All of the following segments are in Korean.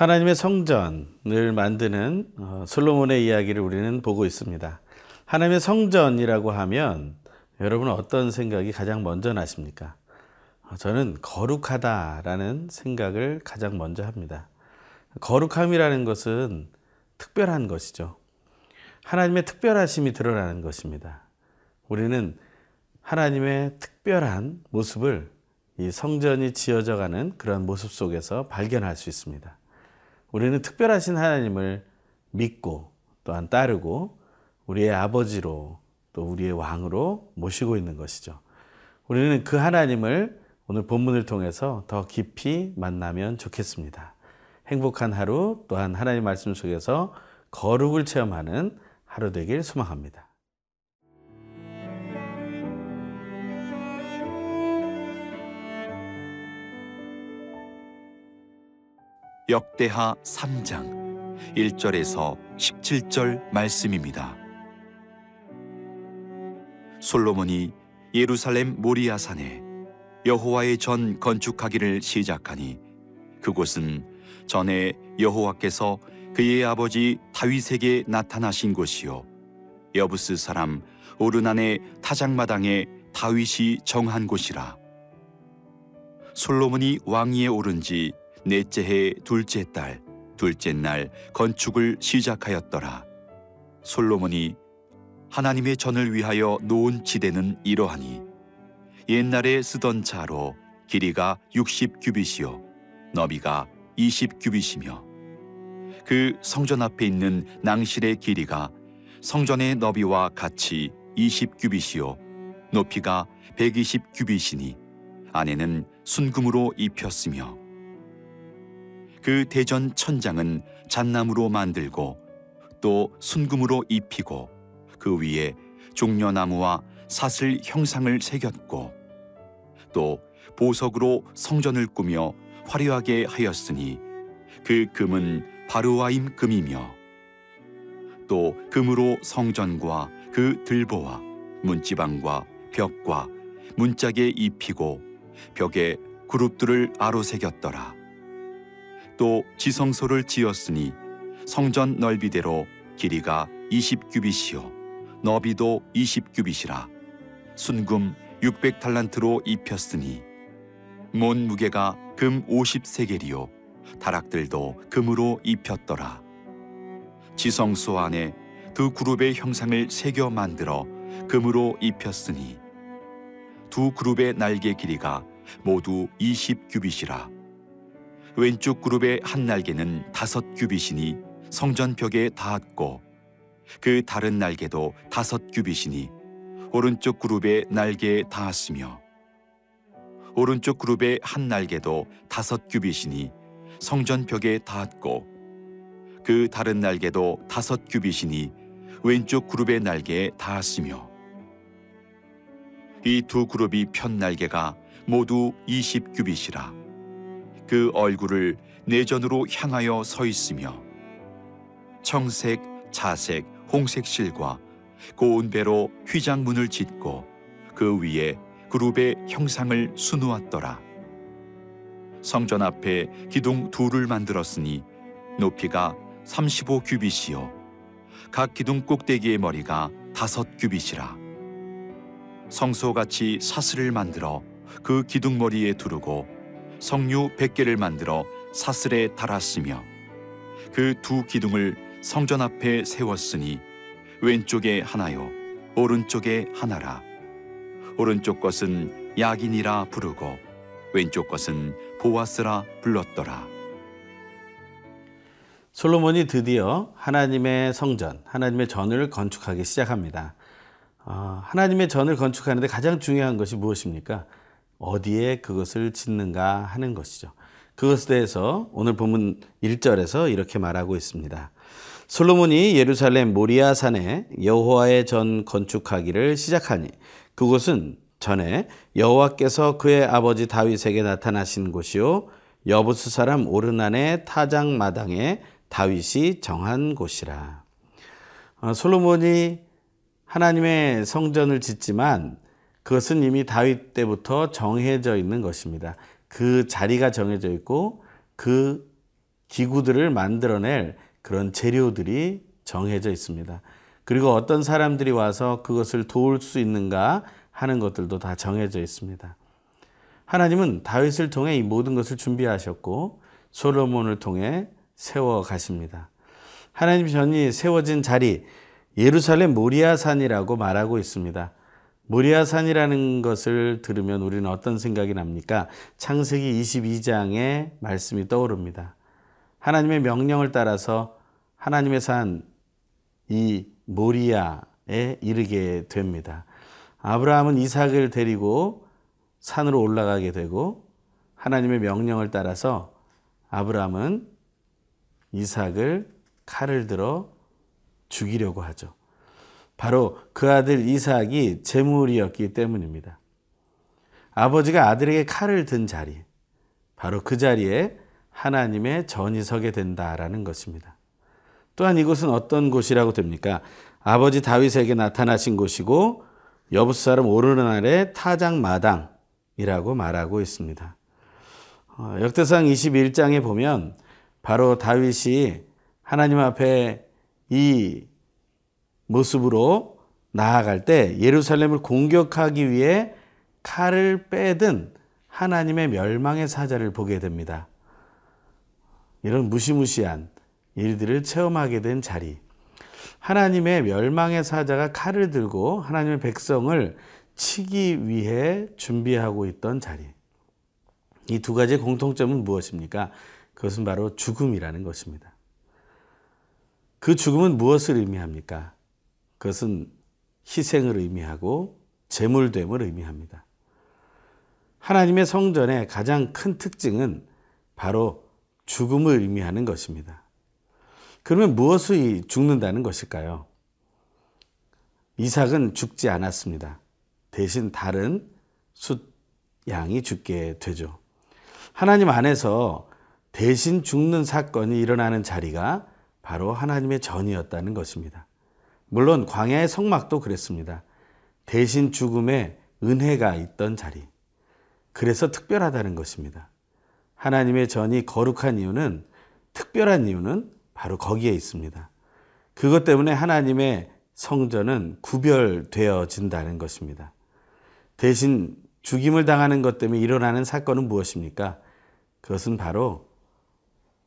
하나님의 성전을 만드는 어, 솔로몬의 이야기를 우리는 보고 있습니다. 하나님의 성전이라고 하면 여러분 어떤 생각이 가장 먼저 나십니까? 어, 저는 거룩하다라는 생각을 가장 먼저 합니다. 거룩함이라는 것은 특별한 것이죠. 하나님의 특별하심이 드러나는 것입니다. 우리는 하나님의 특별한 모습을 이 성전이 지어져 가는 그런 모습 속에서 발견할 수 있습니다. 우리는 특별하신 하나님을 믿고 또한 따르고 우리의 아버지로 또 우리의 왕으로 모시고 있는 것이죠. 우리는 그 하나님을 오늘 본문을 통해서 더 깊이 만나면 좋겠습니다. 행복한 하루 또한 하나님 말씀 속에서 거룩을 체험하는 하루 되길 소망합니다. 역대하 3장 1절에서 17절 말씀입니다. 솔로몬이 예루살렘 모리아산에 여호와의 전 건축하기를 시작하니 그곳은 전에 여호와께서 그의 아버지 다윗에게 나타나신 곳이요 여부스 사람 오르난의 타작마당에 다윗이 정한 곳이라 솔로몬이 왕위에 오른 지 넷째 해 둘째 달 둘째 날 건축을 시작하였더라. 솔로몬이 하나님의 전을 위하여 놓은 지대는 이러하니 옛날에 쓰던 차로 길이가 60 규빗이요 너비가 20 규빗이며 그 성전 앞에 있는 낭실의 길이가 성전의 너비와 같이 20 규빗이요 높이가 120 규빗이니 안에는 순금으로 입혔으며 그 대전 천장은 잣나무로 만들고 또 순금으로 입히고 그 위에 종려나무와 사슬 형상을 새겼고 또 보석으로 성전을 꾸며 화려하게 하였으니 그 금은 바루아임 금이며 또 금으로 성전과 그 들보와 문지방과 벽과 문짝에 입히고 벽에 그룹들을 아로 새겼더라. 또 지성소를 지었으니 성전 넓이대로 길이가 20규빗이요 너비도 20규빗이라. 순금 600탈란트로 입혔으니 몬 무게가 금 50세겔이요 다락들도 금으로 입혔더라. 지성소 안에 두 그룹의 형상을 새겨 만들어 금으로 입혔으니 두 그룹의 날개 길이가 모두 20규빗이라 왼쪽 그룹의 한 날개는 다섯 규빗이니 성전 벽에 닿았고 그 다른 날개도 다섯 규빗이니 오른쪽 그룹의 날개에 닿았으며 오른쪽 그룹의 한 날개도 다섯 규빗이니 성전 벽에 닿았고 그 다른 날개도 다섯 규빗이니 왼쪽 그룹의 날개에 닿았으며 이 두 그룹이 편 날개가 모두 이십 규빗이라 그 얼굴을 내전으로 향하여 서 있으며 청색, 자색, 홍색 실과 고운 배로 휘장문을 짓고 그 위에 그룹의 형상을 수놓았더라. 성전 앞에 기둥 둘을 만들었으니 높이가 35 규빗이요 각 기둥 꼭대기의 머리가 다섯 규빗이라 성소같이 사슬을 만들어 그 기둥 머리에 두르고 성류 100개를 만들어 사슬에 달았으며 그 두 기둥을 성전 앞에 세웠으니 왼쪽에 하나요 오른쪽에 하나라 오른쪽 것은 야긴이라 부르고 왼쪽 것은 보아스라 불렀더라 솔로몬이 드디어 하나님의 성전, 하나님의 전을 건축하기 시작합니다. 어, 하나님의 전을 건축하는데 가장 중요한 것이 무엇입니까? 어디에 그것을 짓는가 하는 것이죠. 그것에 대해서 오늘 본문 1절에서 이렇게 말하고 있습니다. 솔로몬이 예루살렘 모리아 산에 여호와의 전 건축하기를 시작하니 그곳은 전에 여호와께서 그의 아버지 다윗에게 나타나신 곳이요 여부스 사람 오르난의 타장 마당에 다윗이 정한 곳이라. 어, 솔로몬이 하나님의 성전을 짓지만 그것은 이미 다윗 때부터 정해져 있는 것입니다. 그 자리가 정해져 있고 그 기구들을 만들어낼 그런 재료들이 정해져 있습니다. 그리고 어떤 사람들이 와서 그것을 도울 수 있는가 하는 것들도 다 정해져 있습니다. 하나님은 다윗을 통해 이 모든 것을 준비하셨고 솔로몬을 통해 세워 가십니다. 하나님 전이 세워진 자리 예루살렘 모리아산이라고 말하고 있습니다. 모리아산이라는 것을 들으면 우리는 어떤 생각이 납니까? 창세기 22장의 말씀이 떠오릅니다. 하나님의 명령을 따라서 하나님의 산 이 모리아에 이르게 됩니다. 아브라함은 이삭을 데리고 산으로 올라가게 되고 하나님의 명령을 따라서 아브라함은 이삭을 칼을 들어 죽이려고 하죠. 바로 그 아들 이삭이 제물이었기 때문입니다. 아버지가 아들에게 칼을 든 자리, 바로 그 자리에 하나님의 전이 서게 된다라는 것입니다. 또한 이곳은 어떤 곳이라고 됩니까? 아버지 다윗에게 나타나신 곳이고 여부스 사람 오르날의 타작 마당이라고 말하고 있습니다. 어, 역대상 21장에 보면 바로 다윗이 하나님 앞에 이 모습으로 나아갈 때 예루살렘을 공격하기 위해 칼을 빼든 하나님의 멸망의 사자를 보게 됩니다. 이런 무시무시한 일들을 체험하게 된 자리. 하나님의 멸망의 사자가 칼을 들고 하나님의 백성을 치기 위해 준비하고 있던 자리. 이 두 가지의 공통점은 무엇입니까? 그것은 바로 죽음이라는 것입니다. 그 죽음은 무엇을 의미합니까? 그것은 희생을 의미하고 제물됨을 의미합니다. 하나님의 성전의 가장 큰 특징은 바로 죽음을 의미하는 것입니다. 그러면 무엇이 죽는다는 것일까요? 이삭은 죽지 않았습니다. 대신 다른 숫 양이 죽게 되죠. 하나님 안에서 대신 죽는 사건이 일어나는 자리가 바로 하나님의 전이었다는 것입니다. 물론 광야의 성막도 그랬습니다. 대신 죽음에 은혜가 있던 자리. 그래서 특별하다는 것입니다. 하나님의 전이 거룩한 이유는 특별한 이유는 바로 거기에 있습니다. 그것 때문에 하나님의 성전은 구별되어진다는 것입니다. 대신 죽임을 당하는 것 때문에 일어나는 사건은 무엇입니까? 그것은 바로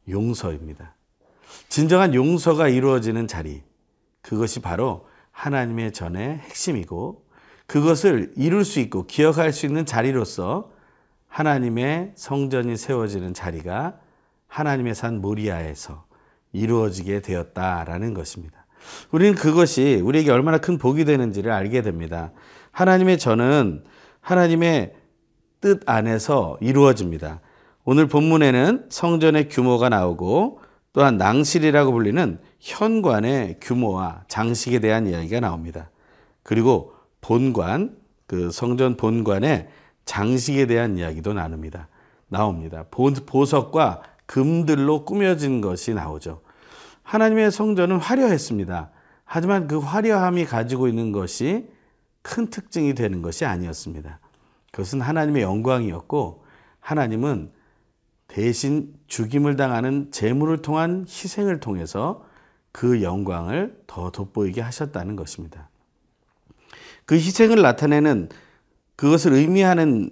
용서입니다. 진정한 용서가 이루어지는 자리, 그것이 바로 하나님의 전의 핵심이고 그것을 이룰 수 있고 기억할 수 있는 자리로서 하나님의 성전이 세워지는 자리가 하나님의 산 모리아에서 이루어지게 되었다라는 것입니다. 우리는 그것이 우리에게 얼마나 큰 복이 되는지를 알게 됩니다. 하나님의 전은 하나님의 뜻 안에서 이루어집니다. 오늘 본문에는 성전의 규모가 나오고 또한 낭실이라고 불리는 현관의 규모와 장식에 대한 이야기가 나옵니다. 그리고 본관, 그 성전 본관의 장식에 대한 이야기도 나눕니다. 나옵니다. 보석과 금들로 꾸며진 것이 나오죠. 하나님의 성전은 화려했습니다. 하지만 그 화려함이 가지고 있는 것이 큰 특징이 되는 것이 아니었습니다. 그것은 하나님의 영광이었고 하나님은 대신 죽임을 당하는 재물을 통한 희생을 통해서 그 영광을 더 돋보이게 하셨다는 것입니다. 그 희생을 나타내는 그것을 의미하는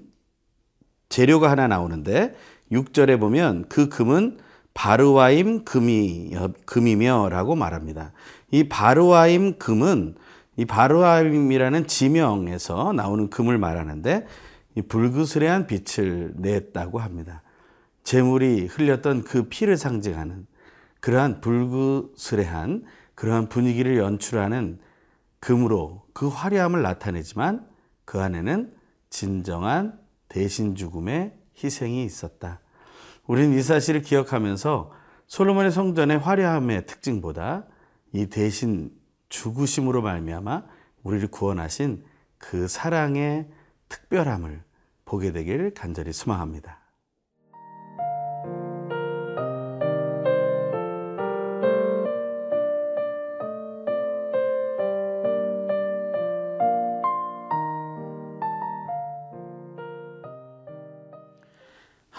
재료가 하나 나오는데 6절에 보면 그 금은 바르와임 금이, 금이며 라고 말합니다. 이 바르와임 금은 이 바르와임이라는 지명에서 나오는 금을 말하는데 이 불그스레한 빛을 냈다고 합니다. 재물이 흘렸던 그 피를 상징하는 그러한 불그스레한 그러한 분위기를 연출하는 금으로 그 화려함을 나타내지만 그 안에는 진정한 대신 죽음의 희생이 있었다. 우리는 이 사실을 기억하면서 솔로몬의 성전의 화려함의 특징보다 이 대신 죽으심으로 말미암아 우리를 구원하신 그 사랑의 특별함을 보게 되길 간절히 소망합니다.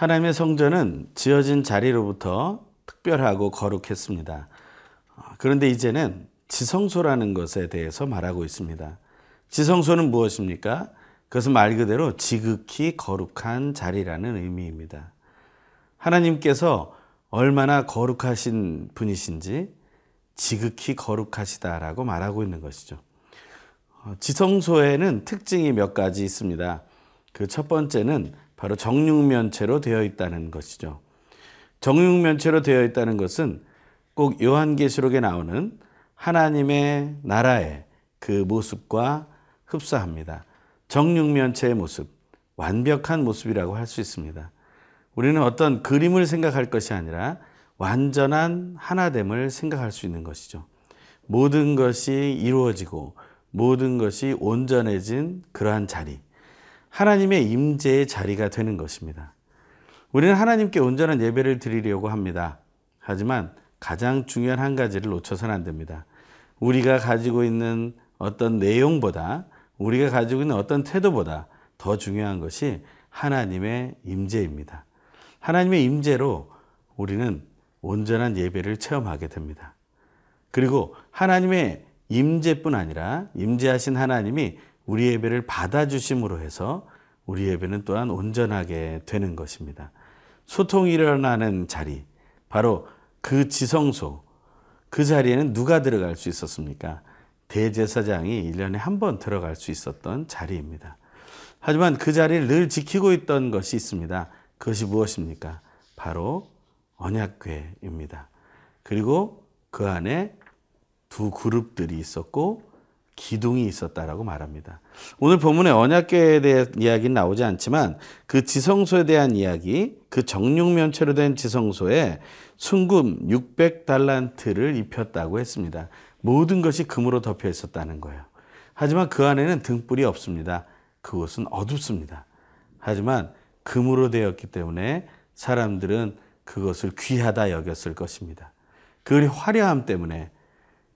하나님의 성전은 지어진 자리로부터 특별하고 거룩했습니다. 그런데 이제는 지성소라는 것에 대해서 말하고 있습니다. 지성소는 무엇입니까? 그것은 말 그대로 지극히 거룩한 자리라는 의미입니다. 하나님께서 얼마나 거룩하신 분이신지 지극히 거룩하시다라고 말하고 있는 것이죠. 어, 지성소에는 특징이 몇 가지 있습니다. 그 첫 번째는 바로 정육면체로 되어 있다는 것이죠. 정육면체로 되어 있다는 것은 꼭 요한계시록에 나오는 하나님의 나라의 그 모습과 흡사합니다. 정육면체의 모습, 완벽한 모습이라고 할 수 있습니다. 우리는 어떤 그림을 생각할 것이 아니라 완전한 하나됨을 생각할 수 있는 것이죠. 모든 것이 이루어지고 모든 것이 온전해진 그러한 자리. 하나님의 임재의 자리가 되는 것입니다. 우리는 하나님께 온전한 예배를 드리려고 합니다. 하지만 가장 중요한 한 가지를 놓쳐서는 안 됩니다. 우리가 가지고 있는 어떤 내용보다 우리가 가지고 있는 어떤 태도보다 더 중요한 것이 하나님의 임재입니다. 하나님의 임재로 우리는 온전한 예배를 체험하게 됩니다. 그리고 하나님의 임재뿐 아니라 임재하신 하나님이 우리 예배를 받아주심으로 해서 우리 예배는 또한 온전하게 되는 것입니다. 소통이 일어나는 자리, 바로 그 지성소, 그 자리에는 누가 들어갈 수 있었습니까? 대제사장이 1년에 한 번 들어갈 수 있었던 자리입니다. 하지만 그 자리를 늘 지키고 있던 것이 있습니다. 그것이 무엇입니까? 바로 언약궤입니다. 그리고 그 안에 두 그룹들이 있었고 기둥이 있었다라고 말합니다. 오늘 본문에 언약궤에 대한 이야기는 나오지 않지만 그 지성소에 대한 이야기, 그 정육면체로 된 지성소에 순금 600달란트를 입혔다고 했습니다. 모든 것이 금으로 덮여 있었다는 거예요. 하지만 그 안에는 등불이 없습니다. 그곳은 어둡습니다. 하지만 금으로 되었기 때문에 사람들은 그것을 귀하다 여겼을 것입니다. 그 화려함 때문에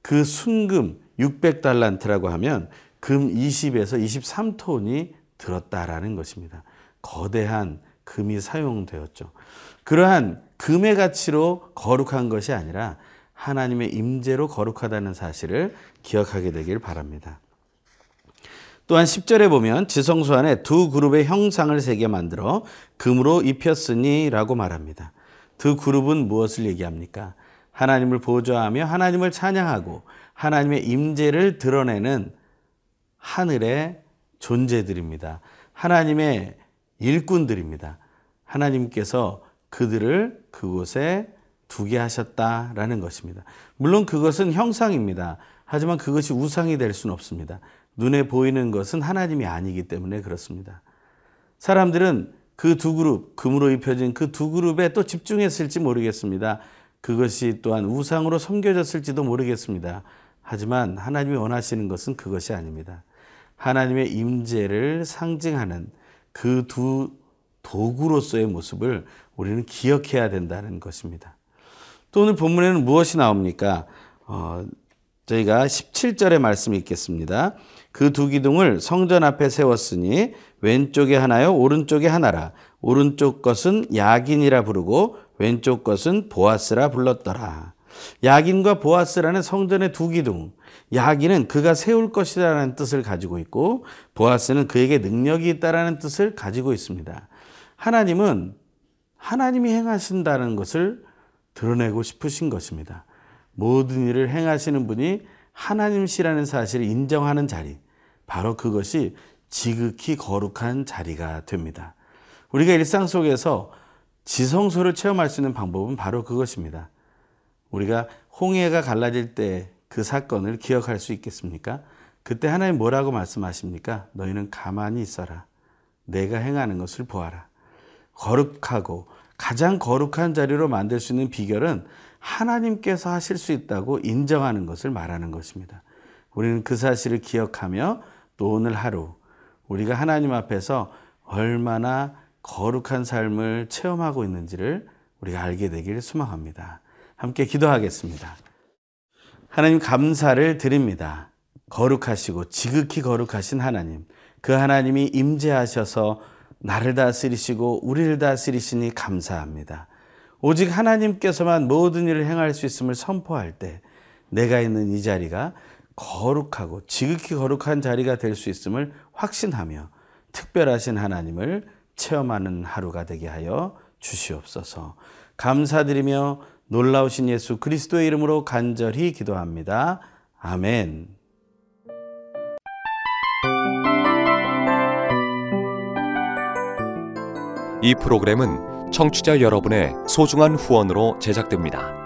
그 순금 600달란트라고 하면 금 20에서 23톤이 들었다라는 것입니다. 거대한 금이 사용되었죠. 그러한 금의 가치로 거룩한 것이 아니라 하나님의 임재로 거룩하다는 사실을 기억하게 되길 바랍니다. 또한 10절에 보면 지성소 안에 두 그룹의 형상을 세게 만들어 금으로 입혔으니 라고 말합니다. 두 그룹은 무엇을 얘기합니까? 하나님을 보좌하며 하나님을 찬양하고 하나님의 임재를 드러내는 하늘의 존재들입니다. 하나님의 일꾼들입니다. 하나님께서 그들을 그곳에 두게 하셨다라는 것입니다. 물론 그것은 형상입니다. 하지만 그것이 우상이 될 수는 없습니다. 눈에 보이는 것은 하나님이 아니기 때문에 그렇습니다. 사람들은 그 두 그룹, 금으로 입혀진 그 두 그룹에 또 집중했을지 모르겠습니다. 그것이 또한 우상으로 섬겨졌을지도 모르겠습니다. 하지만 하나님이 원하시는 것은 그것이 아닙니다. 하나님의 임재를 상징하는 그 두 도구로서의 모습을 우리는 기억해야 된다는 것입니다. 또 오늘 본문에는 무엇이 나옵니까? 어, 저희가 17절의 말씀이 있겠습니다. 그 두 기둥을 성전 앞에 세웠으니 왼쪽에 하나요 오른쪽에 하나라 오른쪽 것은 야긴이라 부르고 왼쪽 것은 보아스라 불렀더라. 야긴과 보아스라는 성전의 두 기둥. 야긴은 그가 세울 것이라는 뜻을 가지고 있고 보아스는 그에게 능력이 있다라는 뜻을 가지고 있습니다. 하나님은 하나님이 행하신다는 것을 드러내고 싶으신 것입니다. 모든 일을 행하시는 분이 하나님시라는 사실을 인정하는 자리, 바로 그것이 지극히 거룩한 자리가 됩니다. 우리가 일상 속에서 지성소를 체험할 수 있는 방법은 바로 그것입니다. 우리가 홍해가 갈라질 때 그 사건을 기억할 수 있겠습니까? 그때 하나님 뭐라고 말씀하십니까? 너희는 가만히 있어라. 내가 행하는 것을 보아라. 거룩하고 가장 거룩한 자리로 만들 수 있는 비결은 하나님께서 하실 수 있다고 인정하는 것을 말하는 것입니다. 우리는 그 사실을 기억하며 또 오늘 하루 우리가 하나님 앞에서 얼마나 거룩한 삶을 체험하고 있는지를 우리가 알게 되기를 소망합니다. 함께 기도하겠습니다. 하나님 감사를 드립니다. 거룩하시고 지극히 거룩하신 하나님, 그 하나님이 임재하셔서 나를 다스리시고 우리를 다스리시니 감사합니다. 오직 하나님께서만 모든 일을 행할 수 있음을 선포할 때 내가 있는 이 자리가 거룩하고 지극히 거룩한 자리가 될 수 있음을 확신하며 특별하신 하나님을 체험하는 하루가 되게 하여 주시옵소서. 감사드리며 놀라우신 예수 그리스도의 이름으로 간절히 기도합니다. 아멘. 이 프로그램은 청취자 여러분의 소중한 후원으로 제작됩니다.